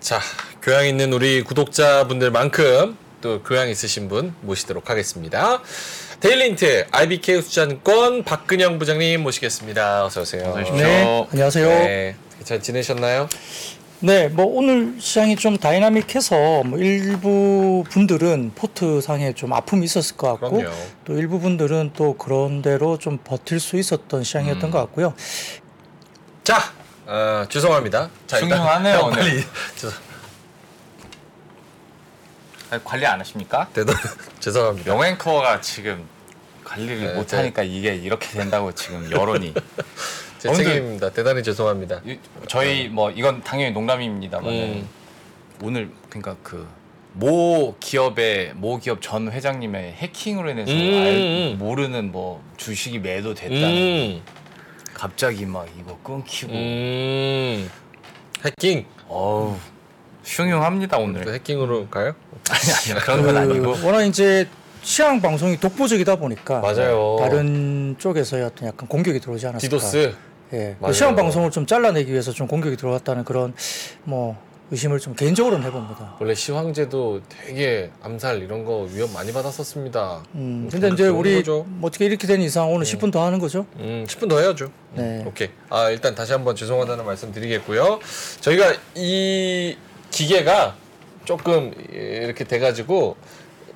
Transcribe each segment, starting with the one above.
자, 교양 있는 우리 구독자분들만큼 또 교양 있으신 분 모시도록 하겠습니다. 데일리힌트 IBK 투자증권 박근형 부장님 모시겠습니다. 어서 오세요. 어서 오십시오. 네, 안녕하세요. 네. 네, 잘 지내셨나요? 뭐 오늘 시장이 좀 다이나믹해서 뭐 일부 분들은 포트 상에 좀 아픔이 있었을 것 같고 그럼요. 또 일부 분들은 또 그런 대로 좀 버틸 수 있었던 시장이었던 음. 것 같고요. 자, 어, 죄송합니다. 자, 일단- 흉흉하네요, 형, 오늘. 빨리 죄송, 아니, 관리 안 하십니까? 대단 죄송합니다. 영 앵커가 지금 관리를 네, 못 네. 하니까 이게 이렇게 된다고 지금 여론이 제 오늘- 책임입니다. 대단히 죄송합니다. 이- 저희 뭐 이건 당연히 농담입니다만 음. 오늘 그러니까 그 모 기업의 모 기업 전 회장님의 해킹으로 인해서 음, 알- 음. 모르는 뭐 주식이 매도됐다는 음, 갑자기 막 이거 끊기고 음, 해킹. 어우 흉흉합니다 또 오늘 해킹으로 가요? 아니 아니 그런 건 아니고 그 워낙 이제 시장 방송이 독보적이다 보니까 맞아요. 다른 쪽에서의 어떤 약간 공격이 들어오지 않았을까. 디도스. 예, 맞아요. 시장 방송을 좀 잘라내기 위해서 좀 공격이 들어갔다는 그런 뭐 의심을 좀 개인적으로는 해봅니다. 원래 시황제도 되게 암살 이런 거 위험 많이 받았었습니다. 음, 음, 근데 이제 좋은 우리 거죠. 뭐 어떻게 이렇게 된 이상 오늘 10분 더 하는 거죠? 음, 10분 더 해야죠. 네. 오케이. 아, 일단 다시 한번 죄송하다는 말씀 드리겠고요. 저희가 이 기계가 조금 이렇게 돼가지고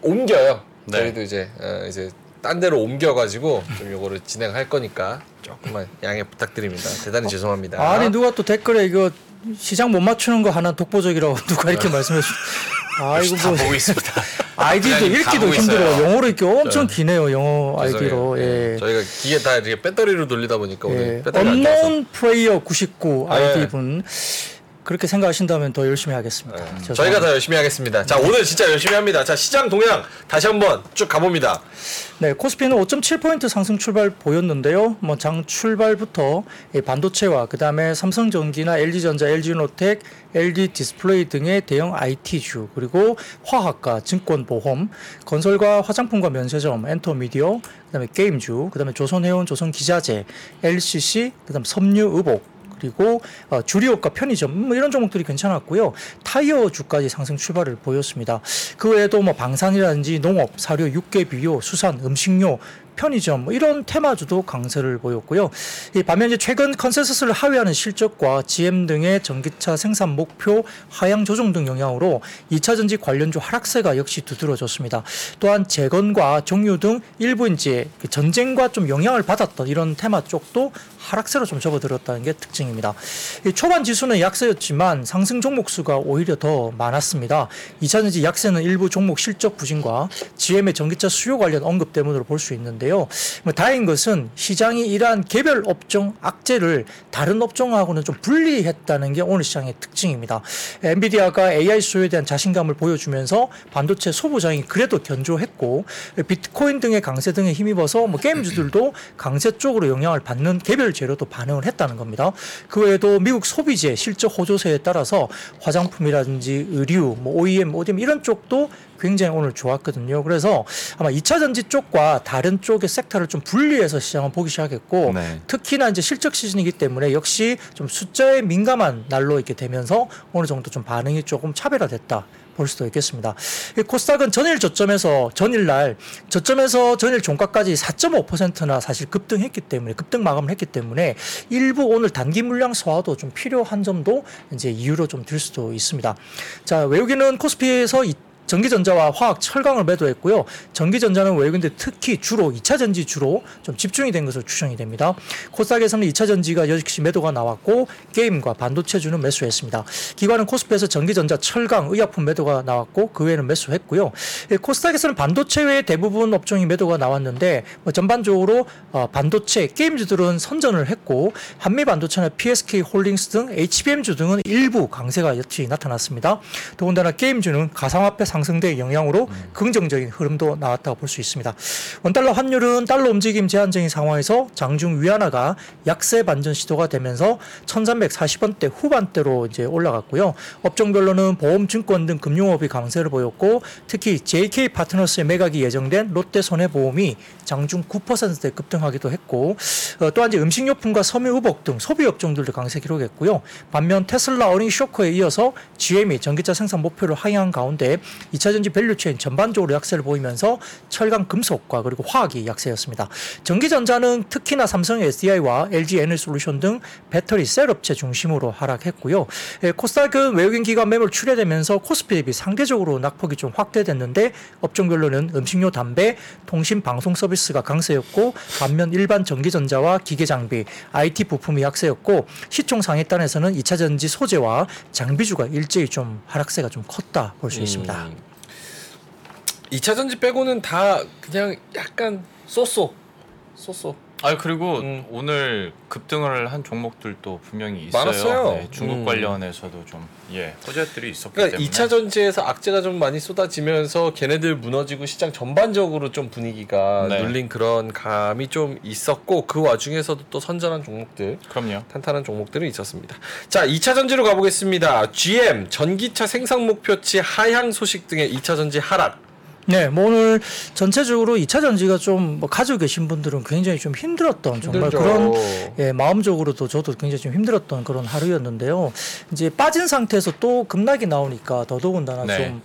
옮겨요. 네. 저희도 이제, 어, 이제 딴 데로 옮겨가지고 좀 요거를 진행할 거니까 조금만 양해 부탁드립니다. 대단히 죄송합니다. 아니 누가 또 댓글에 이거 시장 못 맞추는 거 하나 독보적이라고 누가 이렇게 말씀해 주. 아 이거 다뭐 보고 있습니다 아이디도 읽기도 보고 힘들어. 있어요. 영어로 읽기 엄청 기네요. 영어 아이디로. 죄송해요. 예. 저희가 기계 다 이렇게 배터리로 돌리다 보니까 오늘 예. 안 좋아서. 언론 플레이어 99 네. 아이디 분 그렇게 생각하신다면 더 열심히 하겠습니다. 네. 죄송합니다. 저희가 더 열심히 하겠습니다. 자, 오늘 진짜 열심히 합니다. 자, 시장 동향 다시 한번 쭉 가봅니다. 네, 코스피는 5.7포인트 상승 출발 보였는데요. 뭐 장 출발부터 이 반도체와 그다음에 삼성전기나 LG전자, LG노텍, LG 디스플레이 등의 대형 IT주 그리고 화학과 증권보험, 건설과 화장품과 면세점, 엔터미디어, 그다음에 게임주, 그다음에 조선해운, 조선기자재, LCC, 그다음 섬유의복 그리고 어, 주류업과 편의점 뭐 이런 종목들이 괜찮았고요. 타이어 주까지 상승 출발을 보였습니다. 그 외에도 뭐 방산이라든지 농업, 사료, 육계 비료, 수산, 음식료 편의점 뭐 이런 테마주도 강세를 보였고요. 이 반면 이제 최근 컨센서스를 하회하는 실적과 GM 등의 전기차 생산 목표 하향 조정 등 영향으로 2차 전지 관련주 하락세가 역시 두드러졌습니다. 또한 재건과 정유 등 일부 이제 그 전쟁과 좀 영향을 받았던 이런 테마 쪽도 하락세로 좀 접어들었다는 게 특징입니다. 이 초반 지수는 약세였지만 상승 종목 수가 오히려 더 많았습니다. 2차 전지 약세는 일부 종목 실적 부진과 GM의 전기차 수요 관련 언급 때문으로 볼 수 있는데요. 뭐 다행인 것은 시장이 이러한 개별 업종 악재를 다른 업종하고는 좀 분리했다는 게 오늘 시장의 특징입니다. 엔비디아가 AI 수요에 대한 자신감을 보여주면서 반도체 소부장이 그래도 견조했고 비트코인 등의 강세 등에 힘입어서 뭐 게임주들도 강세 쪽으로 영향을 받는 개별 재료도 반응을 했다는 겁니다. 그 외에도 미국 소비재 실적 호조세에 따라서 화장품이라든지 의류, 뭐 OEM, ODM 이런 쪽도 굉장히 오늘 좋았거든요. 그래서 아마 2차 전지 쪽과 다른 쪽의 섹터를 좀 분리해서 시장을 보기 시작했고 네. 특히나 이제 실적 시즌이기 때문에 역시 좀 숫자에 민감한 날로 이렇게 되면서 어느 정도 좀 반응이 조금 차별화됐다. 볼 수도 있겠습니다. 이 코스닥은 전일 저점에서 전일날 저점에서 전일 종가까지 4.5%나 사실 급등했기 때문에 급등 마감을 했기 때문에 일부 오늘 단기 물량 소화도 좀 필요한 점도 이제 이유로 좀 들 수도 있습니다. 자 외국인은 코스피에서 이 전기전자와 화학, 철강을 매도했고요. 전기전자는 외국인들 특히 주로 2차 전지 주로 좀 집중이 된 것으로 추정이 됩니다. 코스닥에서는 2차 전지가 역시 매도가 나왔고 게임과 반도체주는 매수했습니다. 기관은 코스피에서 전기전자, 철강, 의약품 매도가 나왔고 그 외에는 매수했고요. 예, 코스닥에서는 반도체 외에 대부분 업종이 매도가 나왔는데 뭐 전반적으로 어, 반도체, 게임주들은 선전을 했고 한미 반도체나 PSK 홀딩스 등 HBM주 등은 일부 강세가 역시 나타났습니다. 더군다나 게임주는 가상화폐 상승 상승된 영향으로 긍정적인 흐름도 나왔다고 볼 수 있습니다. 원달러 환율은 달러 움직임 제한적인 상황에서 장중 위안화가 약세 반전 시도가 되면서 1340원대 후반대로 이제 올라갔고요. 업종별로는 보험, 증권 등 금융업이 강세를 보였고 특히 JK 파트너스의 매각이 예정된 롯데 손해보험이 장중 9%대 급등하기도 했고 어, 또한 이제 음식료품과 섬유의복 등 소비 업종들도 강세 기록했고요. 반면 테슬라 어닝 쇼크에 이어서 GM이 전기차 생산 목표를 하향한 가운데 2차 전지 밸류체인 전반적으로 약세를 보이면서 철강 금속과 그리고 화학이 약세였습니다. 전기전자는 특히나 삼성 SDI와 LG 에너솔루션 등 배터리 셀 업체 중심으로 하락했고요. 예, 코스닥은 외국인 기관 매물 출회되면서 코스피 대비 상대적으로 낙폭이 좀 확대됐는데 업종별로는 음식료, 담배, 통신, 방송 서비스가 강세였고 반면 일반 전기전자와 기계장비, IT 부품이 약세였고 시총 상위단에서는 2차 전지 소재와 장비주가 일제히 좀 하락세가 좀 컸다 볼 수 있습니다. 음. 2차 전지 빼고는 다 그냥 약간 쏘쏘 쏘쏘 아 그리고 음. 오늘 급등을 한 종목들도 분명히 있어요. 많았어요. 네, 중국 음. 관련해서도 좀 예, 호재들이 있었기 그러니까 때문에 2차 전지에서 악재가 좀 많이 쏟아지면서 걔네들 무너지고 시장 전반적으로 좀 분위기가 네. 눌린 그런 감이 좀 있었고 그 와중에서도 또 선전한 종목들 그럼요. 탄탄한 종목들은 있었습니다. 자, 2차 전지로 가보겠습니다. GM 전기차 생산 목표치 하향 소식 등의 2차 전지 하락. 네, 뭐 오늘 전체적으로 2차 전지가 좀 뭐 가지고 계신 분들은 굉장히 좀 힘들었던 정말 힘들죠. 그런 예, 마음적으로도 저도 굉장히 좀 힘들었던 그런 하루였는데요. 이제 빠진 상태에서 또 급락이 나오니까 더더군다나 네. 좀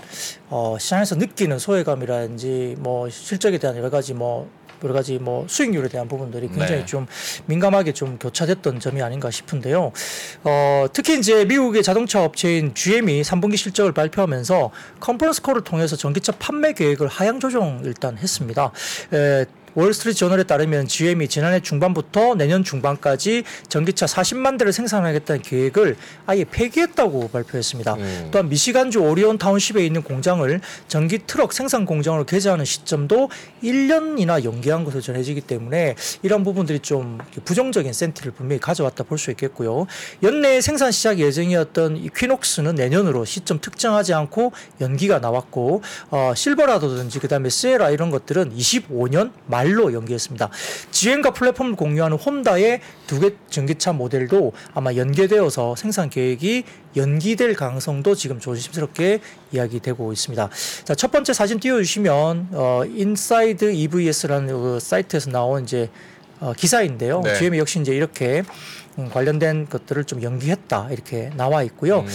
어, 시장에서 느끼는 소외감이라든지 뭐 실적에 대한 여러 가지 뭐 여러 가지 뭐 수익률에 대한 부분들이 굉장히 네. 좀 민감하게 좀 교차됐던 점이 아닌가 싶은데요. 어, 특히 이제 미국의 자동차 업체인 GM이 3분기 실적을 발표하면서 컨퍼런스 콜을 통해서 전기차 판매 계획을 하향 조정 일단 했습니다. 에, 월스트리트 저널에 따르면 GM이 지난해 중반부터 내년 중반까지 전기차 40만 대를 생산하겠다는 계획을 아예 폐기했다고 발표했습니다. 음. 또한 미시간주 오리온 타운십에 있는 공장을 전기 트럭 생산 공장으로 개장하는 시점도 1년이나 연기한 것으로 전해지기 때문에 이런 부분들이 좀 부정적인 센티를 분명히 가져왔다 볼 수 있겠고요. 연내 생산 시작 예정이었던 이 퀴녹스는 내년으로 시점 특정하지 않고 연기가 나왔고 어, 실버라도든지 그다음에 시에라 이런 것들은 25년 말로 연기했습니다. GM과 플랫폼을 공유하는 혼다의 두 개 전기차 모델도 아마 연계되어서 생산 계획이 연기될 가능성도 지금 조심스럽게 이야기되고 있습니다. 자, 첫 번째 사진 띄워주시면 어, InsideEVs라는 그 사이트에서 나온 이제 어, 기사인데요. 네. GM이 역시 이제 이렇게 음, 관련된 것들을 좀 연기했다 이렇게 나와 있고요. 음.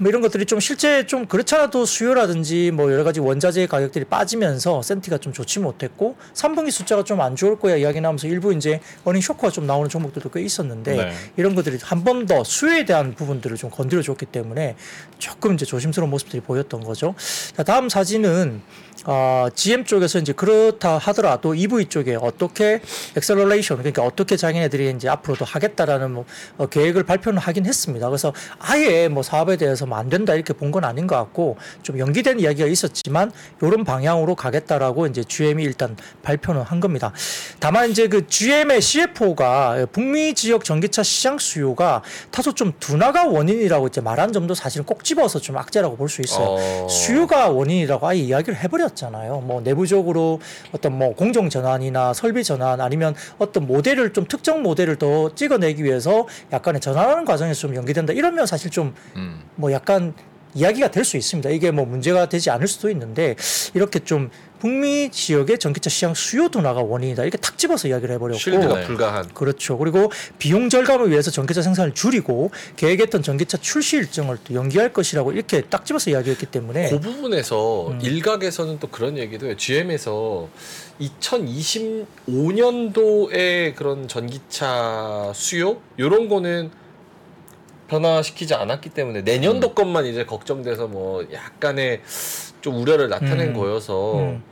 뭐 이런 것들이 좀 실제 좀 그렇잖아도 수요라든지 뭐 여러 가지 원자재 가격들이 빠지면서 센티가 좀 좋지 못했고 3분기 숫자가 좀 안 좋을 거야 이야기 나오면서 일부 이제 어닝 쇼크가 좀 나오는 종목들도 꽤 있었는데 네. 이런 것들이 한 번 더 수요에 대한 부분들을 좀 건드려 줬기 때문에 조금 이제 조심스러운 모습들이 보였던 거죠. 자, 다음 사진은 어, GM 쪽에서 이제 그렇다 하더라도 EV 쪽에 어떻게 acceleration 그러니까 어떻게 자기네들이 이제 앞으로도 하겠다라는 뭐 어, 계획을 발표는 하긴 했습니다. 그래서 아예 뭐 사업에 대해서 뭐 안 된다 이렇게 본 건 아닌 것 같고 좀 연기된 이야기가 있었지만 이런 방향으로 가겠다라고 이제 GM이 일단 발표는 한 겁니다. 다만 이제 그 GM의 CFO가 북미 지역 전기차 시장 수요가 다소 좀 둔화가 원인이라고 이제 말한 점도 사실은 꼭 집어서 좀 악재라고 볼 수 있어요. 어. 수요가 원인이라고 아예 이야기를 해버렸 잖아요. 뭐 내부적으로 어떤 뭐 공정 전환이나 설비 전환 아니면 어떤 모델을 좀 특정 모델을 더 찍어내기 위해서 약간의 전환하는 과정에서 좀 연기된다. 이러면 사실 좀 음. 뭐 약간 이야기가 될 수 있습니다. 이게 뭐 문제가 되지 않을 수도 있는데 이렇게 좀 북미 지역의 전기차 시장 수요 둔화가 원인이다. 이렇게 탁 집어서 이야기를 해버렸고 쉴드가 네. 불가한. 그렇죠. 그리고 비용 절감을 위해서 전기차 생산을 줄이고 계획했던 전기차 출시 일정을 또 연기할 것이라고 이렇게 딱 집어서 이야기했기 때문에 그 부분에서 음. 일각에서는 또 그런 얘기도 해요. GM에서 2025년도에 그런 전기차 수요 요런 거는 변화시키지 않았기 때문에 내년도 음. 것만 이제 걱정돼서 뭐 약간의 좀 우려를 나타낸 음. 거여서 음.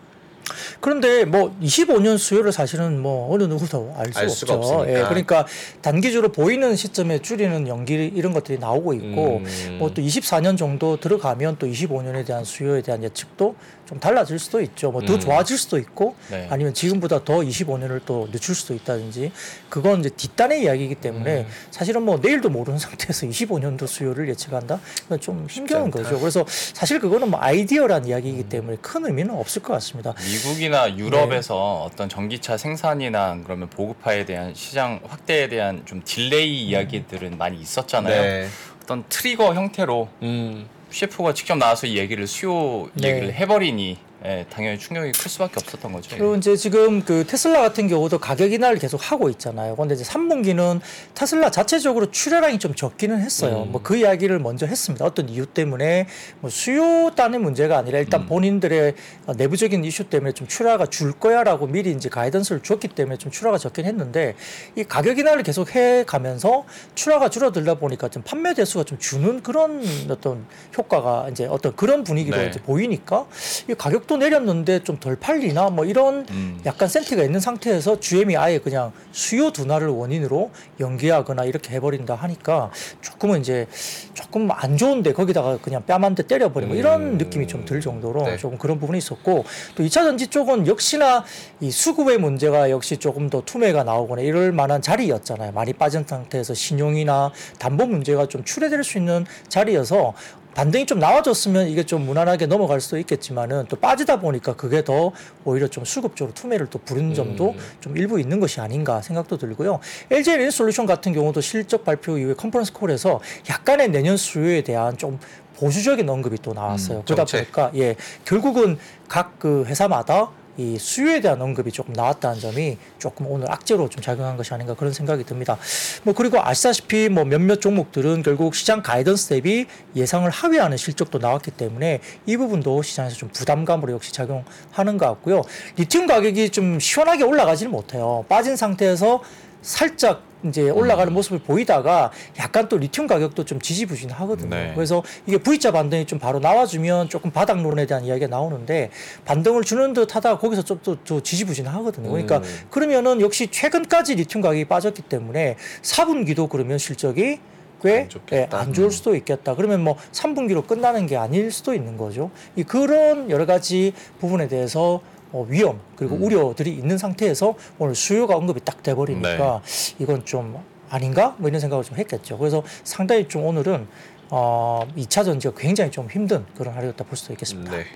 그런데 뭐 25년 수요를 사실은 뭐 어느 누구도 알, 수 알 수가 없죠. 없으니까. 예, 그러니까 단기적으로 보이는 시점에 줄이는 연기 이런 것들이 나오고 있고 음. 뭐또 24년 정도 들어가면 또 25년에 대한 수요에 대한 예측도 좀 달라질 수도 있죠. 뭐더 음. 좋아질 수도 있고 네. 아니면 지금보다 더 25년을 또 늦출 수도 있다든지 그건 이제 뒷단의 이야기이기 때문에 음. 사실은 뭐 내일도 모르는 상태에서 25년도 수요를 예측한다. 그건 좀 힘겨운. 거죠. 그래서 사실 그거는 뭐 아이디어란 이야기이기 때문에 큰 의미는 없을 것 같습니다. 미국이나 유럽에서 네. 어떤 전기차 생산이나 그러면 보급화에 대한 시장 확대에 대한 좀 delay 음. 이야기들은 많이 있었잖아요. 네. 어떤 트리거 형태로 음. CF가 직접 나와서 이 얘기를 수요 네. 얘기를 해버리니 예, 당연히 충격이 클 수밖에 없었던 거죠. 그리고 이제 지금 그 테슬라 같은 경우도 가격 인하를 계속 하고 있잖아요. 근데 이제 3분기는 테슬라 자체적으로 출하량이 좀 적기는 했어요. 음. 뭐그 이야기를 먼저 했습니다. 어떤 이유 때문에 뭐 수요 단의 문제가 아니라 일단 음. 본인들의 어, 내부적인 이슈 때문에 좀 출하가 줄 거야라고 미리 이제 가이던스를 줬기 때문에 좀 출하가 적긴 했는데 이 가격 인하를 계속 해 가면서 출하가 줄어들다 보니까 좀 판매 대수가 좀 주는 그런 어떤 효과가 이제 어떤 그런 분위기로 네. 이제 보이니까 이 가격 도 내렸는데 좀 덜 팔리나 뭐 이런 음. 약간 센티가 있는 상태에서 GM이 아예 그냥 수요 둔화를 원인으로 연기하거나 이렇게 해버린다 하니까 조금은 이제 조금 안 좋은데 거기다가 그냥 뺨한 대 때려버리고 음. 이런 느낌이 좀 들 정도로 네. 조금 그런 부분이 있었고 또 2차 전지 쪽은 역시나 이 수급의 문제가 역시 조금 더 투매가 나오거나 이럴 만한 자리였잖아요. 많이 빠진 상태에서 신용이나 담보 문제가 좀 출회될 수 있는 자리여서 반등이 좀 나와줬으면 이게 좀 무난하게 넘어갈 수도 있겠지만은 또 빠지다 보니까 그게 더 오히려 좀 수급적으로 투매를 또 부른 점도 음. 좀 일부 있는 것이 아닌가 생각도 들고요. LG 엔솔루션 같은 경우도 실적 발표 이후에 컨퍼런스 콜에서 약간의 내년 수요에 대한 좀 보수적인 언급이 또 나왔어요. 음, 그러다. 보니까 예 결국은 각 그 회사마다 이 수요에 대한 언급이 조금 나왔다는 점이 조금 오늘 악재로 좀 작용한 것이 아닌가 그런 생각이 듭니다. 뭐 그리고 아시다시피 뭐 몇몇 종목들은 결국 시장 가이던스 대비 예상을 하회하는 실적도 나왔기 때문에 이 부분도 시장에서 좀 부담감으로 역시 작용하는 것 같고요. 리튬 가격이 좀 시원하게 올라가지는 못해요. 빠진 상태에서 살짝 이제 올라가는 모습을 보이다가 약간 또 리튬 가격도 좀 지지부진하거든요. 네. 그래서 이게 V자 반등이 좀 바로 나와주면 조금 바닥론에 대한 이야기가 나오는데 반등을 주는 듯 하다가 거기서 좀또 지지부진하거든요. 그러니까 음. 그러면은 역시 최근까지 리튬 가격이 빠졌기 때문에 4분기도 그러면 실적이 꽤안 좋겠다. 예, 안 좋을 수도 있겠다. 그러면 뭐 3분기로 끝나는 게 아닐 수도 있는 거죠. 이 그런 여러 가지 부분에 대해서 어, 위험 그리고 음. 우려들이 있는 상태에서 오늘 수요가 언급이 딱 돼버리니까 이건 좀 아닌가 뭐 이런 생각을 좀 했겠죠. 그래서 상당히 좀 오늘은 어, 2차 전지가 굉장히 좀 힘든 그런 하루였다 볼 수도 있겠습니다. 네.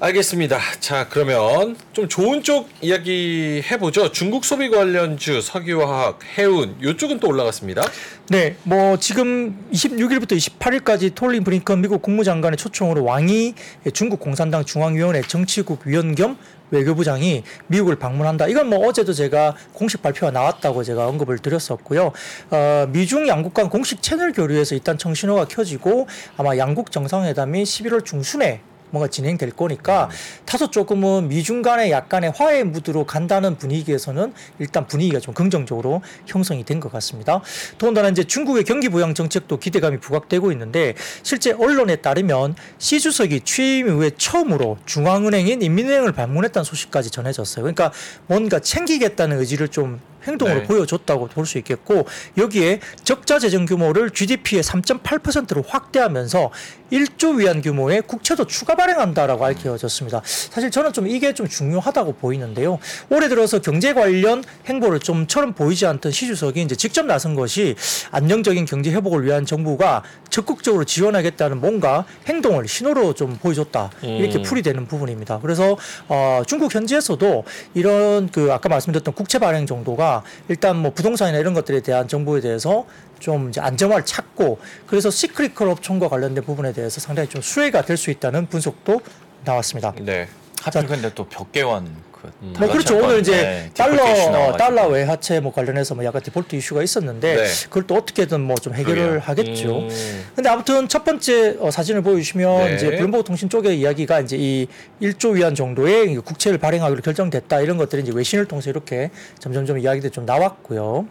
알겠습니다. 자, 그러면 좀 좋은 쪽 이야기 해보죠. 중국 소비 관련주, 석유화학, 해운, 요쪽은 또 올라갔습니다. 네, 뭐 지금 26일부터 28일까지 톨린 브링컨 미국 국무장관의 초청으로 왕이 중국 공산당 중앙위원회 정치국 위원 겸 외교부장이 미국을 방문한다. 이건 뭐 어제도 제가 공식 발표가 나왔다고 제가 언급을 드렸었고요. 어, 미중 양국 간 공식 채널 교류에서 일단 청신호가 켜지고 아마 양국 정상회담이 11월 중순에 뭔가 진행될 거니까 다소 조금은 미중 간의 약간의 화해 무드로 간다는 분위기에서는 일단 분위기가 좀 긍정적으로 형성이 된 것 같습니다. 더군다나 이제 중국의 경기 부양 정책도 기대감이 부각되고 있는데 실제 언론에 따르면 시 주석이 취임 이후에 처음으로 중앙은행인 인민은행을 방문했다는 소식까지 전해졌어요. 그러니까 뭔가 챙기겠다는 의지를 좀 행동으로 네. 보여줬다고 볼 수 있겠고 여기에 적자 재정 규모를 GDP의 3.8%로 확대하면서 1조 위안 규모의 국채도 추가 발행한다라고 밝혀졌습니다. 사실 저는 좀 이게 좀 중요하다고 보이는데요. 올해 들어서 경제 관련 행보를 좀처럼 보이지 않던 시 주석이 이제 직접 나선 것이 안정적인 경제 회복을 위한 정부가 적극적으로 지원하겠다는 뭔가 행동을 신호로 좀 보여줬다 이렇게 음. 풀이 되는 부분입니다. 그래서 어, 중국 현지에서도 이런 그 아까 말씀드렸던 국채 발행 정도가 일단 뭐 부동산이나 이런 것들에 대한 정보에 대해서 좀 이제 안정화를 찾고 그래서 시크리컬 업종과 관련된 부분에 대해서 상당히 좀 수혜가 될 수 있다는 분석도 나왔습니다. 네. 하필 근데 또 벽개원 그 음. 뭐 그렇죠. 오늘 이제 네, 달러 나와가지고. 달러 외화채 뭐 관련해서 뭐 약간 디폴트 이슈가 있었는데 네. 그걸 또 어떻게든 뭐 좀 해결을 그러게요. 하겠죠. 음. 근데 아무튼 첫 번째 어, 사진을 보여주시면 네. 이제 블룸버그 통신 쪽의 이야기가 이제 이 1조 위안 정도의 이 국채를 발행하기로 결정됐다 이런 것들이 이제 외신을 통해서 이렇게 점점점 이야기들이 좀 나왔고요.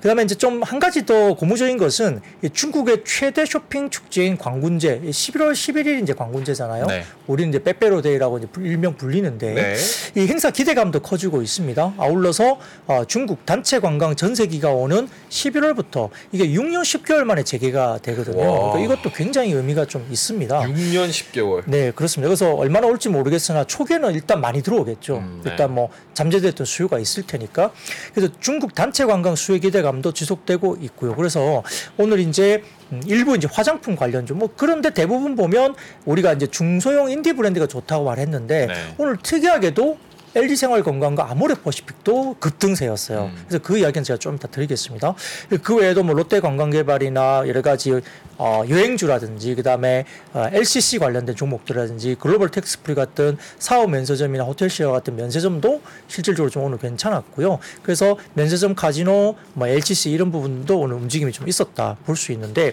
그다음에 이제 좀 한 가지 더 고무적인 것은 이 중국의 최대 쇼핑 축제인 광군제 11월 11일 이제 광군제잖아요. 네. 우리는 이제 빼빼로데이라고 이제 불- 일명 불리는데 네. 이 행사 기대감도 커지고 있습니다. 아울러서 어, 중국 단체 관광 전세기가 오는 11월부터 이게 6년 10개월 만에 재개가 되거든요. 와. 그러니까 이것도 굉장히 의미가 좀 있습니다. 6년 10개월. 네, 그렇습니다. 그래서 얼마나 올지 모르겠으나 초기에는 일단 많이 들어오겠죠. 음, 네. 일단 뭐 잠재됐던 수요가 있을 테니까. 그래서 중국 단체 관광 수요 기대 감도 지속되고 있고요. 그래서 오늘 이제 음, 일부 이제 화장품 관련주 뭐 그런데 대부분 보면 우리가 이제 중소형 인디 브랜드가 좋다고 말했는데 네. 오늘 특이하게도 LG 생활 건강과 아모레퍼시픽도 급등세였어요. 음. 그래서 그 이야기는 제가 좀 이따 드리겠습니다. 그 외에도 뭐 롯데 관광개발이나 여러 가지 어, 여행주라든지 그다음에 어, LCC 관련된 종목들이라든지 글로벌 텍스프리 같은 사업 면세점이나 호텔신라 같은 면세점도 실질적으로 좀 오늘 괜찮았고요. 그래서 면세점 카지노, 뭐 LCC 이런 부분도 오늘 움직임이 좀 있었다 볼 수 있는데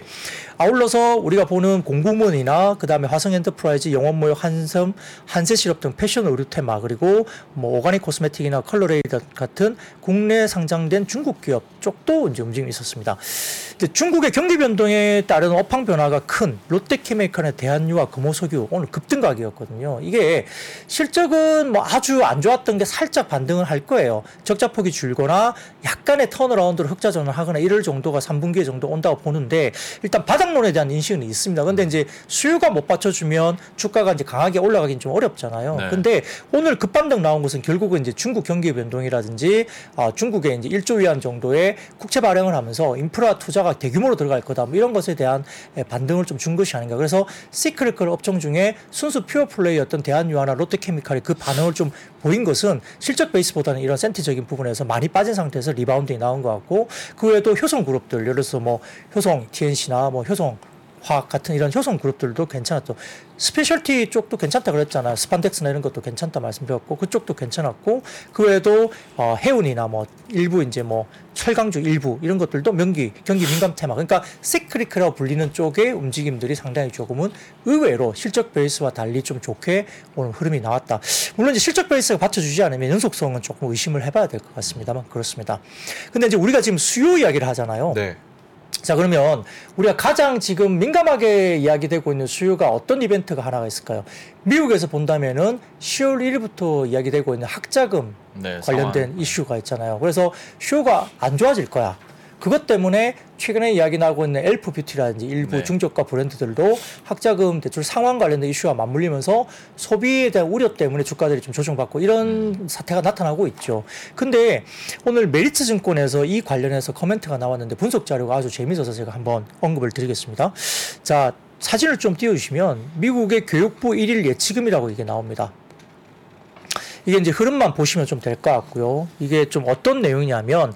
아울러서 우리가 보는 공구우먼이나 그다음에 화성엔터프라이즈, 영원무역, 한섬, 한세실업 등 패션 의류 테마 그리고 뭐 오가닉 코스메틱이나 컬러레이 같은 국내 상장된 중국 기업 쪽도 이제 움직임이 있었습니다. 중국의 경기 변동에 따른 업황 변화가 큰 롯데케미칼에 대한유화 금호석유 오늘 급등각이었거든요. 이게 실적은 뭐 아주 안 좋았던 게 살짝 반등을 할 거예요. 적자폭이 줄거나 약간의 턴어라운드로 흑자전을 하거나 이럴 정도가 3분기에 정도 온다고 보는데 일단 바닥론에 대한 인식은 있습니다. 근데 이제 수요가 못 받쳐주면 주가가 이제 강하게 올라가긴 좀 어렵잖아요. 네. 근데 오늘 급반등 나온 것은 결국은 이제 중국 경기 변동이라든지 아, 중국의 이제 1조 위안 정도의 국채 발행을 하면서 인프라 투자 가 대규모로 들어갈 거다. 뭐 이런 것에 대한 예, 반등을 좀 준 것이 아닌가. 그래서 cyclical 업종 중에 순수 pure play였던 대한유화나 롯데케미칼이 그 반응을 좀 보인 것은 실적 베이스보다는 이런 senti적인 부분에서 많이 빠진 상태에서 rebounding이 나온 것 같고 그 외에도 효성 그룹들 예를 들어서 뭐 효성 TNC나 뭐 효성 화학 같은 이런 효성 그룹들도 괜찮았죠. specialty 쪽도 괜찮다 그랬잖아요. 스판덱스나 이런 것도 괜찮다 말씀드렸고 그쪽도 괜찮았고 그 외에도 어, 해운이나 뭐 일부 이제 뭐 철강주 일부 이런 것들도 명기 경기 민감 테마 그러니까 cyclical이라고 불리는 쪽의 움직임들이 상당히 조금은 의외로 실적 베이스와 달리 좀 좋게 오늘 흐름이 나왔다. 물론 이제 실적 베이스가 받쳐주지 않으면 연속성은 조금 의심을 해봐야 될 것 같습니다만 그렇습니다. 근데 이제 우리가 지금 수요 이야기를 하잖아요. 네. 자 그러면 우리가 가장 지금 민감하게 이야기되고 있는 수요가 어떤 이벤트가 하나가 있을까요? 미국에서 본다면은 10월 1일부터 이야기되고 있는 학자금 네, 관련된 상황. 이슈가 있잖아요. 그래서 수요가 안 좋아질 거야. 그것 때문에 최근에 이야기 나오고 있는 엘프 뷰티라든지 일부 네. 중저가 브랜드들도 학자금 대출 상환 관련된 이슈와 맞물리면서 소비에 대한 우려 때문에 주가들이 좀 조정받고 이런 사태가 나타나고 있죠. 근데 오늘 메리츠 증권에서 이 관련해서 코멘트가 나왔는데 분석 자료가 아주 재미있어서 제가 한번 언급을 드리겠습니다. 자, 사진을 좀 띄워주시면 미국의 교육부 1일 예치금이라고 이게 나옵니다. 이게 이제 흐름만 보시면 좀 될 것 같고요. 이게 좀 어떤 내용이냐면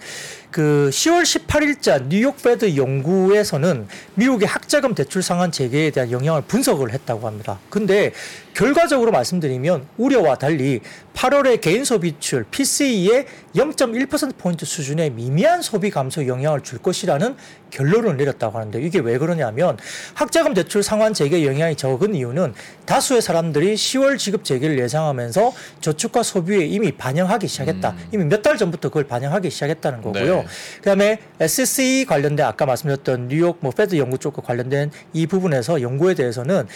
그 10월 18일자 뉴욕 Fed 연구에서는 미국의 학자금 대출 상환 재개에 대한 영향을 분석을 했다고 합니다. 근데 결과적으로 말씀드리면 우려와 달리 8월의 개인 소비출 PCE의 0.1%포인트 수준의 미미한 소비 감소 영향을 줄 것이라는 결론을 내렸다고 하는데 이게 왜 그러냐면 학자금 대출 상환 재개 영향이 적은 이유는 다수의 사람들이 10월 지급 재개를 예상하면서 저축과 소비에 이미 반영하기 시작했다. 이미 몇 달 전부터 그걸 반영하기 시작했다는 거고요. 네. 그다음에 SSE 관련된 아까 말씀드렸던 뉴욕 뭐 페드 연구 쪽과 관련된 이 부분에서 연구에 대해서는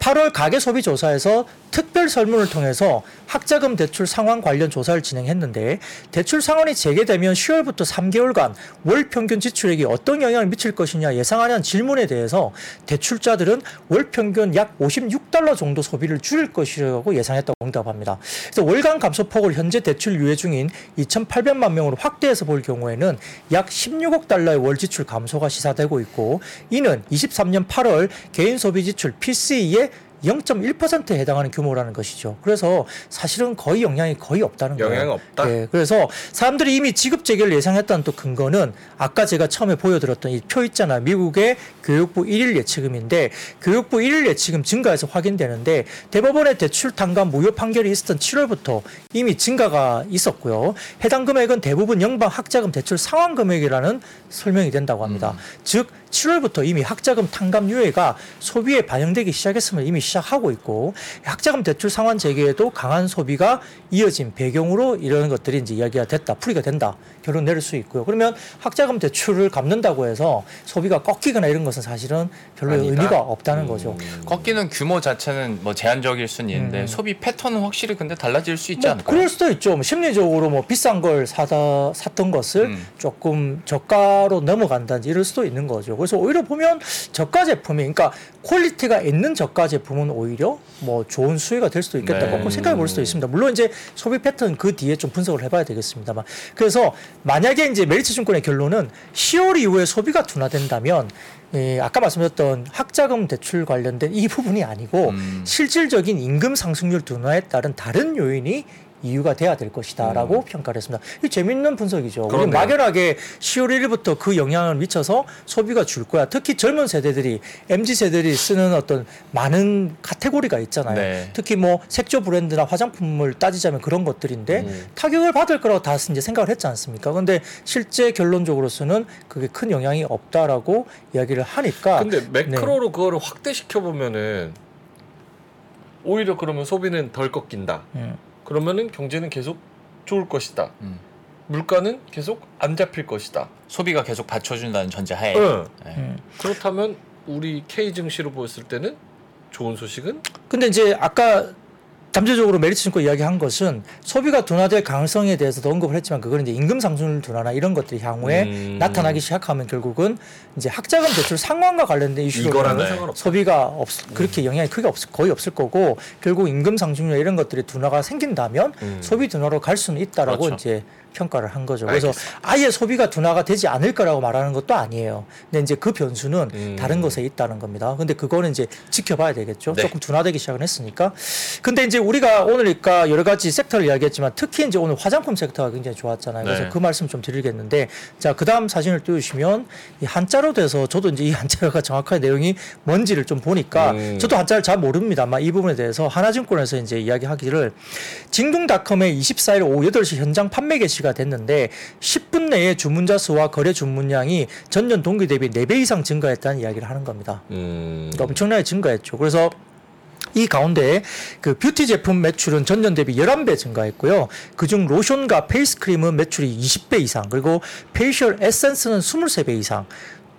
8월 가계 소비 조사에서 특별 설문을 통해서 학자금 대출 상환 관련 조사를 진행했는데 대출 상환이 재개되면 10월부터 3개월간 월 평균 지출액이 어떤 영향을 미칠 것이냐 예상하는 질문에 대해서 대출자들은 월 평균 약 56달러 정도 소비를 줄일 것이라고 예상했다고 응답합니다. 그래서 월간 감소폭을 현재 대출 유예 중인 2,800만 명으로 확대해서 볼 경우에는 약 16억 달러의 월 지출 감소가 시사되고 있고 이는 23년 8월 개인 소비 지출 PCE의 0.1%에 해당하는 규모라는 것이죠. 그래서 사실은 거의 영향이 거의 없다는 거예요. 영향이 없다? 네, 그래서 사람들이 이미 지급 재개를 예상했다는 또 근거는 아까 제가 처음에 보여드렸던 이 표 있잖아요. 미국의 교육부 1일 예치금인데 교육부 1일 예치금 증가해서 확인되는데 대법원의 대출 탕감 무효 판결이 있었던 7월부터 이미 증가가 있었고요. 해당 금액은 대부분 연방 학자금 대출 상환 금액이라는 설명이 된다고 합니다. 즉 7월부터 이미 학자금 탕감 유예가 소비에 반영되기 시작했음을 이미 시작하고 있고 학자금 대출 상환 재개에도 강한 소비가 이어진 배경으로 이런 것들이 이제 이야기가 됐다 풀이가 된다 결론 내릴 수 있고요. 그러면 학자금 대출을 갚는다고 해서 소비가 꺾이거나 이런 것은 사실은 별로 아니다. 의미가 없다는 거죠. 음. 꺾이는 규모 자체는 뭐 제한적일 수는 있는데 음. 소비 패턴은 확실히 근데 달라질 수 있지 뭐 않을까요? 그럴 수도 있죠. 뭐 심리적으로 뭐 비싼 걸 사다 샀던 것을 음. 조금 저가로 넘어간다든지 이럴 수도 있는 거죠. 그래서 오히려 보면 저가 제품이 그러니까 quality가 있는 저가 제품은 오히려 뭐 좋은 수혜가 될 수도 있겠다고 네. 생각해 볼 수도 있습니다. 물론 이제 소비 패턴 그 뒤에 좀 분석을 해봐야 되겠습니다만 그래서 만약에 이제 메리츠 증권의 결론은 10월 이후에 소비가 둔화된다면 예, 아까 말씀드렸던 학자금 대출 관련된 이 부분이 아니고 음. 실질적인 임금 상승률 둔화에 따른 다른 요인이 이유가 돼야 될 것이다라고 음. 평가를 했습니다. 이 재밌는 분석이죠. 우리 그러네요. 막연하게 10월 1일부터 그 영향을 미쳐서 소비가 줄 거야. 특히 젊은 세대들이 MZ 세대들이 쓰는 어떤 많은 카테고리가 있잖아요. 네. 특히 뭐 색조 브랜드나 화장품을 따지자면 그런 것들인데 음. 타격을 받을 거라고 다 이제 생각을 했지 않습니까? 근데 실제 결론적으로서는 그게 큰 영향이 없다라고 이야기를 하니까 근데 매크로로 그거를 확대시켜 보면은 오히려 그러면 소비는 덜 꺾인다. 음. 그러면은 경제는 계속 좋을 것이다. 음. 물가는 계속 안 잡힐 것이다. 소비가 계속 받쳐준다는 전제하에 응. 네. 음. 그렇다면 우리 K 증시로 보였을 때는 좋은 소식은 근데 이제 아까 잠재적으로 메리츠 증권 이야기한 것은 소비가 둔화될 가능성에 대해서도 언급을 했지만 그거는 이제 임금 상승률 둔화나 이런 것들이 향후에 음. 나타나기 시작하면 결국은 이제 학자금 대출 상환과 관련된 이슈로. 소비가 없 그렇게 영향이 크게 없 거의 없을 거고 결국 임금 상승률 이런 것들이 둔화가 생긴다면 음. 소비 둔화로 갈 수는 있다라고 그렇죠. 이제 평가를 한 거죠. 그래서 알겠습니다. 아예 소비가 둔화가 되지 않을 거라고 말하는 것도 아니에요. 근데 이제 그 변수는 음. 다른 것에 있다는 겁니다. 근데 그거는 이제 지켜봐야 되겠죠. 네. 조금 둔화되기 시작은 했으니까. 근데 이제 우리가 오늘니까 여러 가지 섹터를 이야기했지만 특히 이제 오늘 화장품 섹터가 굉장히 좋았잖아요. 그래서 네. 그 말씀 좀 드리겠는데 자, 그다음 사진을 띄우시면 이 한자로 돼서 저도 이제 이 한자가 정확하게 내용이 뭔지를 좀 보니까 음. 저도 한자를 잘 모릅니다만 이 부분에 대해서 하나증권에서 이제 이야기하기를 징동닷컴의 24일 오후 8시 현장 판매 개시 가 됐는데 10분 내에 주문자 수와 거래 주문량이 전년 동기 대비 4배 이상 증가했다는 이야기를 하는 겁니다. 음. 그러니까 엄청나게 증가했죠. 그래서 이 가운데 그 뷰티 제품 매출은 전년 대비 11배 증가했고요. 그중 로션과 페이스 크림은 매출이 20배 이상, 그리고 facial 에센스는 23배 이상,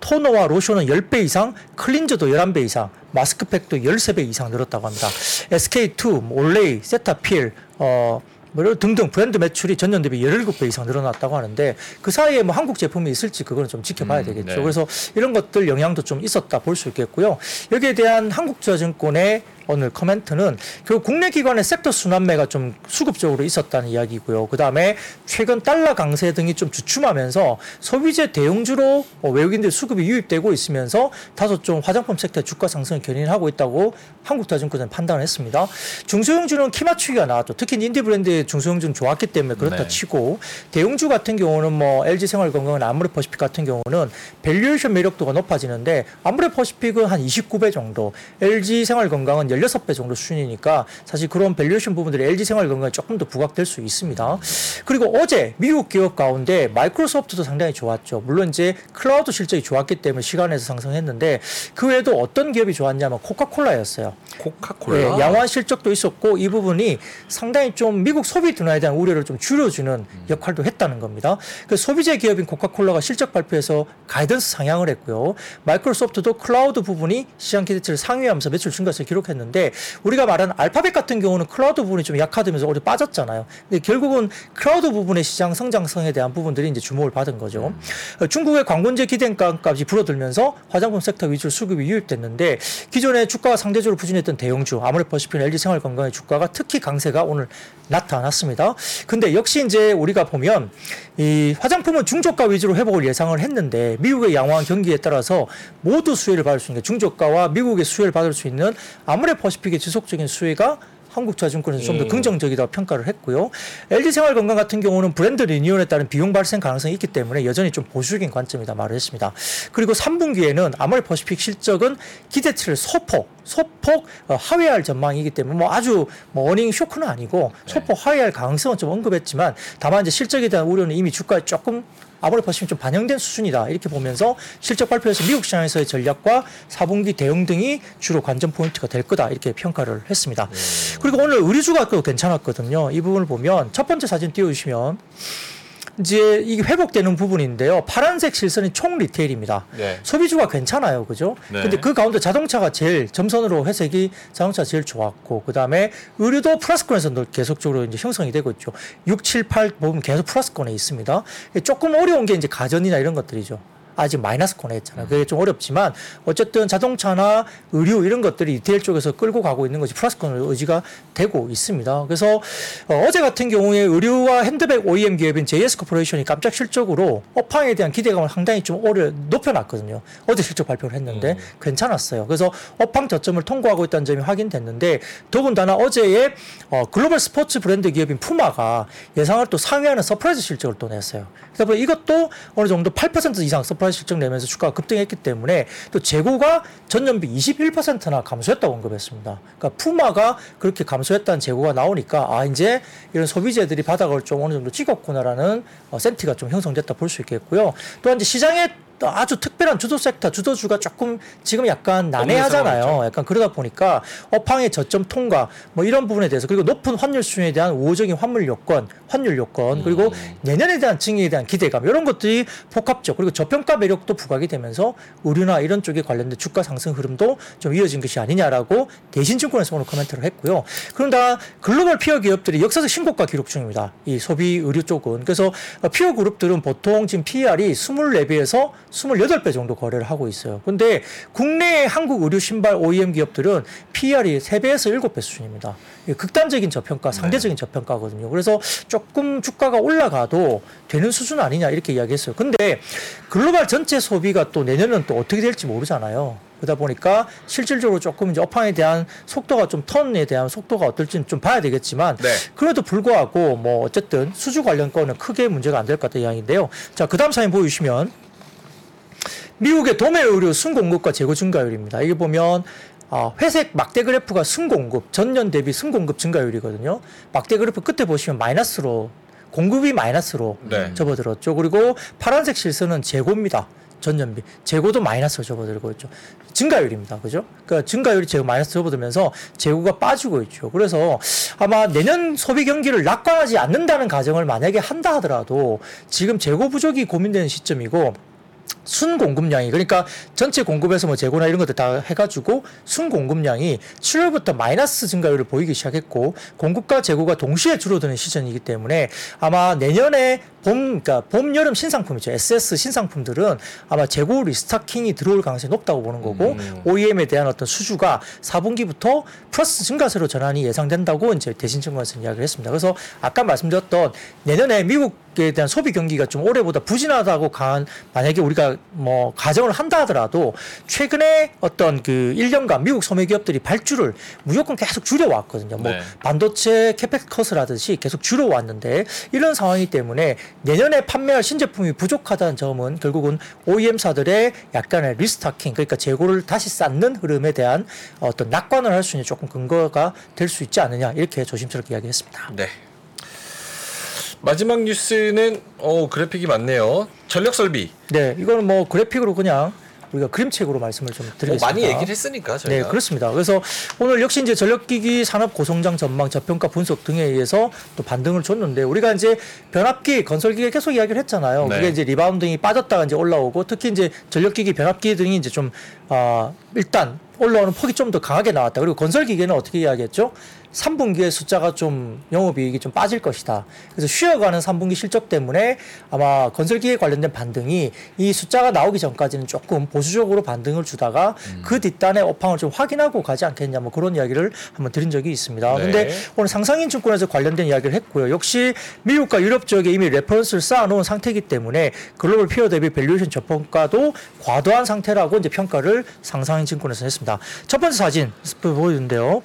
토너와 로션은 10배 이상, cleanser도 11배 이상, 마스크팩도 13배 이상 늘었다고 합니다. SK2, 올레이, 세타필, 어, 뭐 이런 등등 브랜드 매출이 전년 대비 17배 이상 늘어났다고 하는데 그 사이에 뭐 한국 제품이 있을지 그거는 좀 지켜봐야 음, 되겠죠. 네. 그래서 이런 것들 영향도 좀 있었다 볼 수 있겠고요. 여기에 대한 한국투자증권의 오늘 코멘트는 결국 국내 기관의 섹터 순환매가 좀 수급적으로 있었다는 이야기고요. 그 다음에 최근 달러 강세 등이 좀 주춤하면서 소비재 대형주로 어, 외국인들 수급이 유입되고 있으면서 다소 좀 화장품 섹터의 주가 상승을 견인하고 있다고 한국투자증권은 판단을 했습니다. 중소형주는 키 맞추기가 나왔죠. 특히 인디 브랜드의 중소형주는 좋았기 때문에 그렇다 네. 치고 대형주 같은 경우는 뭐 LG 생활건강은 아모레퍼시픽 같은 경우는 valuation 매력도가 높아지는데 아모레퍼시픽은 한 29배 정도, LG 생활건강은 16배 정도 수준이니까 사실 그런 valuation 부분들이 LG 생활건강에 조금 더 부각될 수 있습니다. 그리고 어제 미국 기업 가운데 마이크로소프트도 상당히 좋았죠. 물론 이제 클라우드 실적이 좋았기 때문에 시간외에서 상승했는데 그 외에도 어떤 기업이 좋았냐면 코카콜라였어요. 코카콜라. 네, 양호한 실적도 있었고 이 부분이 상당히 좀 미국 소비 둔화에 대한 우려를 좀 줄여주는 역할도 했다는 겁니다. 그 소비재 기업인 코카콜라가 실적 발표에서 guidance 상향을 했고요. 마이크로소프트도 클라우드 부분이 시장 기대치를 상회하면서 매출 증가세를 기록했는데 우리가 말하는 알파벳 같은 경우는 클라우드 부분이 좀 약화되면서 오히려 빠졌잖아요. 근데 결국은 클라우드 부분의 시장 성장성에 대한 부분들이 이제 주목을 받은 거죠. 어, 중국의 광군제 기대감이 불어들면서 화장품 섹터 위주로 수급이 유입됐는데 기존에 주가가 상대적으로 부진했던 대형주 아모레퍼시픽 LG 생활건강의 주가가 특히 강세가 오늘 나타났습니다. 근데 역시 이제 우리가 보면 이 화장품은 중저가 위주로 회복을 예상을 했는데 미국의 양호한 경기에 따라서 모두 수혜를 받을 수 있는 중저가와 미국의 수혜를 받을 수 있는 아무래 퍼시픽의 지속적인 수혜가 한국 자증권에서 좀더 음. 긍정적이다고 평가를 했고요. LG 생활건강 같은 경우는 브랜드 리뉴얼에 따른 비용 발생 가능성이 있기 때문에 여전히 좀 보수적인 관점이다 말을 했습니다. 그리고 3분기에는 아모레퍼시픽 실적은 기대치를 소폭 소폭 어, 하회할 전망이기 때문에 뭐 아주 뭐 earning shock는 아니고 소폭 하회할 가능성은 좀 언급했지만 다만 이제 실적에 대한 우려는 이미 주가에 조금 아무래도 보시면 좀 반영된 수준이다 이렇게 보면서 실적 발표에서 미국 시장에서의 전략과 4분기 대응 등이 주로 관전 포인트가 될 거다 이렇게 평가를 했습니다. 그리고 오늘 의류주가 또 괜찮았거든요. 이 부분을 보면 첫 번째 사진 띄워주시면 이제 이게 회복되는 부분인데요. 파란색 실선이 총 retail입니다. 네. 소비주가 괜찮아요. 그죠? 네. 근데 그 가운데 자동차가 제일 점선으로 회색이 자동차 제일 좋았고 그다음에 의류도 플러스권에서 계속적으로 이제 형성이 되고 있죠. 6, 7, 8 보면 계속 플러스권에 있습니다. 조금 어려운 게 이제 가전이나 이런 것들이죠. 아직 마이너스권에 있잖아요. 그게 좀 어렵지만 어쨌든 자동차나 의류 이런 것들이 retail 쪽에서 끌고 가고 있는 것이 플러스권을 유지가 되고 있습니다. 그래서 어, 어제 같은 경우에 의류와 핸드백 OEM 기업인 JS 코퍼레이션이 깜짝 실적으로 업황에 대한 기대감을 상당히 좀 오래 높여놨거든요. 어제 실적 발표를 했는데 괜찮았어요. 그래서 업황 저점을 통과하고 있다는 점이 확인됐는데 더군다나 어제의 어, 글로벌 스포츠 브랜드 기업인 푸마가 예상을 또 상회하는 surprise 실적을 또 냈어요. 그래서 뭐 이것도 어느 정도 8% 이상 surprise 실적 내면서 주가가 급등했기 때문에 또 재고가 전년비 21%나 감소했다고 언급했습니다. 그러니까 푸마가 그렇게 감소했다는 재고가 나오니까 아 이제 이런 소비재들이 바닥을 좀 어느 정도 찍었구나라는 어, senti가 좀 형성됐다 볼 수 있겠고요. 또한 이제 시장에 또 아주 특별한 주도 섹터, 주도주가 조금 지금 약간 난해하잖아요. 약간 그러다 보니까 업황의 저점 통과 뭐 이런 부분에 대해서 그리고 높은 환율 수준에 대한 우호적인 환물 요건, 환율 요건 그리고 내년에 대한 증액에 대한 기대감 이런 것들이 복합적 그리고 저평가 매력도 부각이 되면서 의류나 이런 쪽에 관련된 주가 상승 흐름도 좀 이어진 것이 아니냐라고 대신증권에서 오늘 코멘트를 했고요. 그런다 글로벌 피어 기업들이 역사적 신고가 기록 중입니다. 이 소비 의류 쪽은 그래서 피어 그룹들은 보통 지금 PER이 24배에서 28배 정도 거래를 하고 있어요. 근데 국내 한국 의류 신발 OEM 기업들은 PER이 3배에서 7배 수준입니다. 극단적인 저평가, 상대적인 저평가거든요. 그래서 조금 주가가 올라가도 되는 수준 아니냐 이렇게 이야기했어요. 근데 글로벌 전체 소비가 또 내년은 또 어떻게 될지 모르잖아요. 그러다 보니까 실질적으로 조금 이제 업황에 대한 속도가 좀 턴에 대한 속도가 어떨지는 좀 봐야 되겠지만 네. 그래도 불구하고 뭐 어쨌든 수주 관련 건은 크게 문제가 안 될 것 같다는 이야기인데요. 자, 그 다음 사진 보여주시면 미국의 도매 의류 순공급과 재고 증가율입니다. 이게 보면 아, 회색 막대 그래프가 순공급, 전년 대비 순공급 증가율이거든요. 막대 그래프 끝에 보시면 마이너스로 공급이 마이너스로 네. 접어들었죠. 그리고 파란색 실선은 재고입니다. 전년비. 재고도 마이너스로 접어들고 있죠. 증가율입니다. 그죠? 그러니까 증가율이 재고 마이너스 접어들면서 재고가 빠지고 있죠. 그래서 아마 내년 소비 경기를 낙관하지 않는다는 가정을 만약에 한다 하더라도 지금 재고 부족이 고민되는 시점이고 순 공급량이 그러니까 전체 공급에서 뭐 재고나 이런 것들 다 해가지고 순 공급량이 7월부터 마이너스 증가율을 보이기 시작했고 공급과 재고가 동시에 줄어드는 시즌이기 때문에 아마 내년에 봄 그러니까 봄 여름 신상품이죠 SS 신상품들은 아마 재고 리스타킹이 들어올 가능성이 높다고 보는 거고 OEM에 대한 어떤 수주가 4분기부터 플러스 증가세로 전환이 예상된다고 이제 대신 증권에서 이야기를 했습니다. 그래서 아까 말씀드렸던 내년에 미국에 대한 소비 경기가 좀 올해보다 부진하다고 간 만약에 우리가 뭐 가정을 한다 하더라도 최근에 어떤 그 1년간 미국 소매 기업들이 발주를 무조건 계속 줄여왔거든요. 뭐 네. 반도체 캐펙 컷을 하듯이 계속 줄여왔는데 이런 상황이기 때문에 내년에 판매할 신제품이 부족하다는 점은 결국은 OEM사들의 약간의 리스타킹 그러니까 재고를 다시 쌓는 흐름에 대한 어떤 낙관을 할 수 있는 조금 근거가 될 수 있지 않느냐 이렇게 조심스럽게 이야기했습니다. 네. 마지막 뉴스는 어 그래픽이 많네요. 전력 설비. 네, 이거는 뭐 그래픽으로 그냥 우리가 그림책으로 말씀을 좀뭐 드리겠습니다. 많이 얘기를 했으니까 저희가. 네, 그렇습니다. 그래서 오늘 역시 이제 전력기기 산업 고성장 전망 저평가 분석 등에 의해서 또 반등을 줬는데 우리가 이제 변압기 건설기계 계속 이야기를 했잖아요. 네. 그게 이제 rebounding이 빠졌다가 이제 올라오고 특히 이제 전력기기 변압기 등이 이제 좀 아, 일단 올라오는 폭이 좀 더 강하게 나왔다. 그리고 건설기계는 어떻게 이야기했죠? 3분기에 숫자가 좀 영업이익이 좀 빠질 것이다. 그래서 쉬어가는 3분기 실적 때문에 아마 건설기계 관련된 반등이 이 숫자가 나오기 전까지는 조금 보수적으로 반등을 주다가 그 뒷단의 업황을 좀 확인하고 가지 않겠냐 뭐 그런 이야기를 한번 드린 적이 있습니다. 네. 근데 오늘 상상인 증권에서 관련된 이야기를 했고요. 역시 미국과 유럽 지역에 이미 reference를 쌓아놓은 상태이기 때문에 글로벌 peer 대비 valuation 저평가도 과도한 상태라고 이제 평가를 상상인 증권에서 했습니다. 첫 번째 사진 보여주는데요.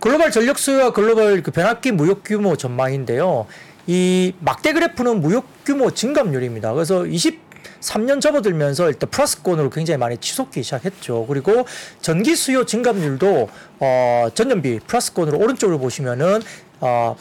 글로벌 전력 수요와 글로벌 그 변압기 무역 규모 전망인데요. 이 막대 그래프는 무역 규모 증감률입니다. 그래서 23년 접어들면서 일단 플러스권으로 굉장히 많이 치솟기 시작했죠. 그리고 전기 수요 증감률도 어 전년비 플러스권으로 오른쪽으로 보시면은 어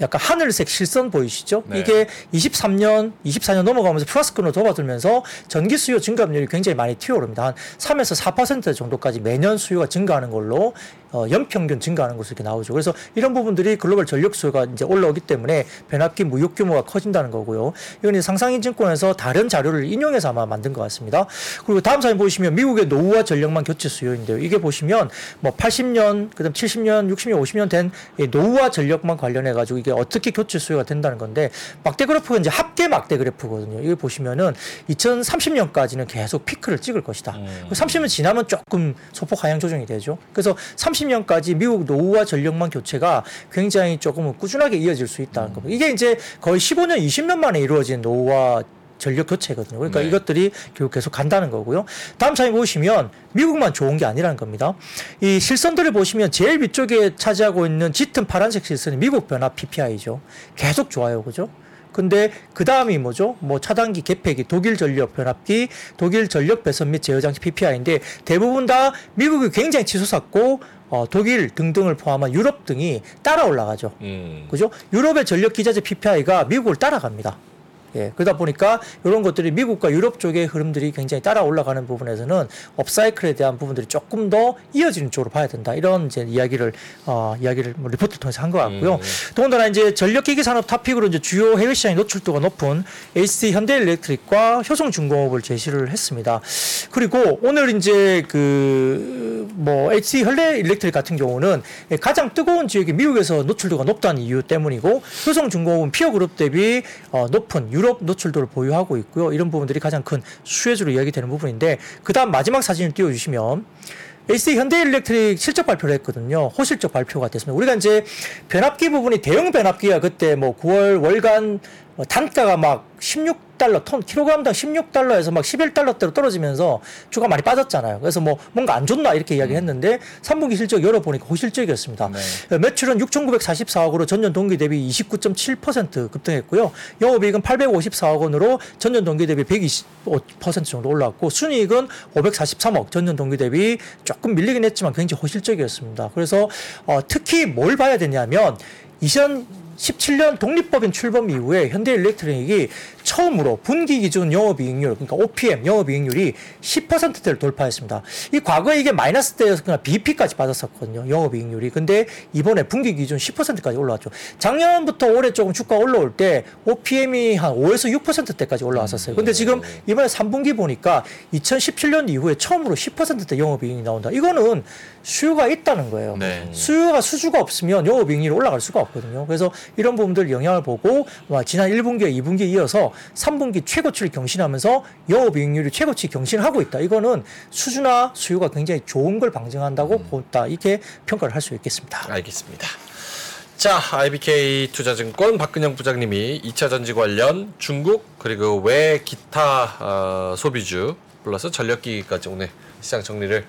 약간 하늘색 실선 보이시죠? 네. 이게 23년, 24년 넘어가면서 플러스권으로 접어들면서 전기 수요 증가율이 굉장히 많이 튀어오릅니다. 한 3에서 4% 정도까지 매년 수요가 증가하는 걸로 어, 연평균 증가하는 것으로 이렇게 나오죠. 그래서 이런 부분들이 글로벌 전력 수요가 이제 올라오기 때문에 변압기 무역 규모가 커진다는 거고요. 이건 상상인증권에서 다른 자료를 인용해서 아마 만든 것 같습니다. 그리고 다음 사진 보시면 미국의 노후화 전력망 교체 수요인데요. 이게 보시면 뭐 80년, 그다음 70년, 60년, 50년 된이 노후화 전력망 관련해 가지고 이게 어떻게 교체 수요가 된다는 건데 막대 그래프가 이제 합계 막대 그래프거든요. 이거 보시면은 2030년까지는 계속 피크를 찍을 것이다. 음. 30년 지나면 조금 소폭 하향 조정이 되죠. 그래서 30 년까지 미국 노후화 전력망 교체가 굉장히 조금 꾸준하게 이어질 수 있다는 겁니다. 이게 이제 거의 15년, 20년 만에 이루어진 노후화 전력 교체거든요. 그러니까 네. 이것들이 결국 계속 간다는 거고요. 다음 차에 보시면 미국만 좋은 게 아니라는 겁니다. 이 실선들을 보시면 제일 위쪽에 차지하고 있는 짙은 파란색 실선이 미국 변화 PPI죠. 계속 좋아요. 그죠? 근데 그 다음이 뭐죠? 뭐 차단기 개폐기, 독일 전력 변압기, 독일 전력 배선 및 제어 장치 PPI인데 대부분 다 미국이 굉장히 치솟았고 어, 독일 등등을 포함한 유럽 등이 따라 올라가죠. 음. 그죠? 유럽의 전력 기자재 PPI가 미국을 따라갑니다. 예, 그러다 보니까 이런 것들이 미국과 유럽 쪽의 흐름들이 굉장히 따라 올라가는 부분에서는 up-cycle에 대한 부분들이 조금 더 이어지는 쪽으로 봐야 된다. 이런 이제 이야기를 어, 이야기를 뭐 리포트를 통해서 한 것 같고요. 음. 더군다나 이제 전력기기 산업 top pick으로 이제 주요 해외 시장의 노출도가 높은 HD 현대일렉트릭과 효성중공업을 제시를 했습니다. 그리고 오늘 이제 그 뭐 HD 현대일렉트릭 같은 경우는 가장 뜨거운 지역이 미국에서 노출도가 높다는 이유 때문이고 효성중공업은 peer group 대비 어, 높은 유럽 노출도를 보유하고 있고요. 이런 부분들이 가장 큰 수혜주로 이야기되는 부분인데 그다음 마지막 사진을 띄워주시면 HC 현대일렉트릭 실적 발표를 했거든요. 호실적 발표가 됐습니다. 우리가 이제 변압기 부분이 대형 변압기가 그때 뭐 9월 월간 뭐 단가가 막 16달러 톤 킬로그램당 16달러에서 막 11달러대로 떨어지면서 주가 많이 빠졌잖아요. 그래서 뭐 뭔가 안 좋나 이렇게 이야기했는데 3분기 실적 열어보니까 호실적이었습니다. 네. 매출은 6,944억으로 전년 동기 대비 29.7% 급등했고요. 영업이익은 854억 원으로 전년 동기 대비 125% 정도 올랐고 순이익은 543억 전년 동기 대비 조금 밀리긴 했지만 굉장히 호실적이었습니다. 그래서 어, 특히 뭘 봐야 되냐면 2017년 독립법인 출범 이후에 현대일렉트릭이 처음으로 분기 기준 영업이익률 그러니까 OPM 영업이익률이 10%대를 돌파했습니다. 이 과거에 이게 마이너스 때여서 그냥 BP까지 빠졌었거든요. 영업이익률이. 근데 이번에 분기 기준 10%까지 올라왔죠. 작년부터 올해 조금 주가 올라올 때 OPM이 한 5에서 6%대까지 올라왔었어요. 근데 지금 이번에 3분기 보니까 2017년 이후에 처음으로 10%대 영업이익이 나온다. 이거는 수요가 있다는 거예요. 네. 수요가 수주가 없으면 영업이익률이 올라갈 수가 없거든요. 그래서 이런 부분들 영향을 보고 와, 지난 1분기와 2분기에 이어서 3분기 최고치를 경신하면서 영업이익률이 최고치 경신하고 있다. 이거는 수주나 수요가 굉장히 좋은 걸 방증한다고 본다. 이렇게 평가를 할 수 있겠습니다. 알겠습니다. 자, IBK 투자증권 박근영 부장님이 2차 전지 관련 중국 그리고 외 기타 어, 소비주 플러스 전력기기까지 오늘 시장 정리를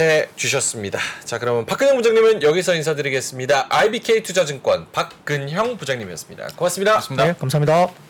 해 주셨습니다. 자, 그러면 박근영 부장님은 여기서 인사드리겠습니다. IBK 투자증권 박근형 부장님이었습니다. 고맙습니다. 맞습니다. 네, 감사합니다.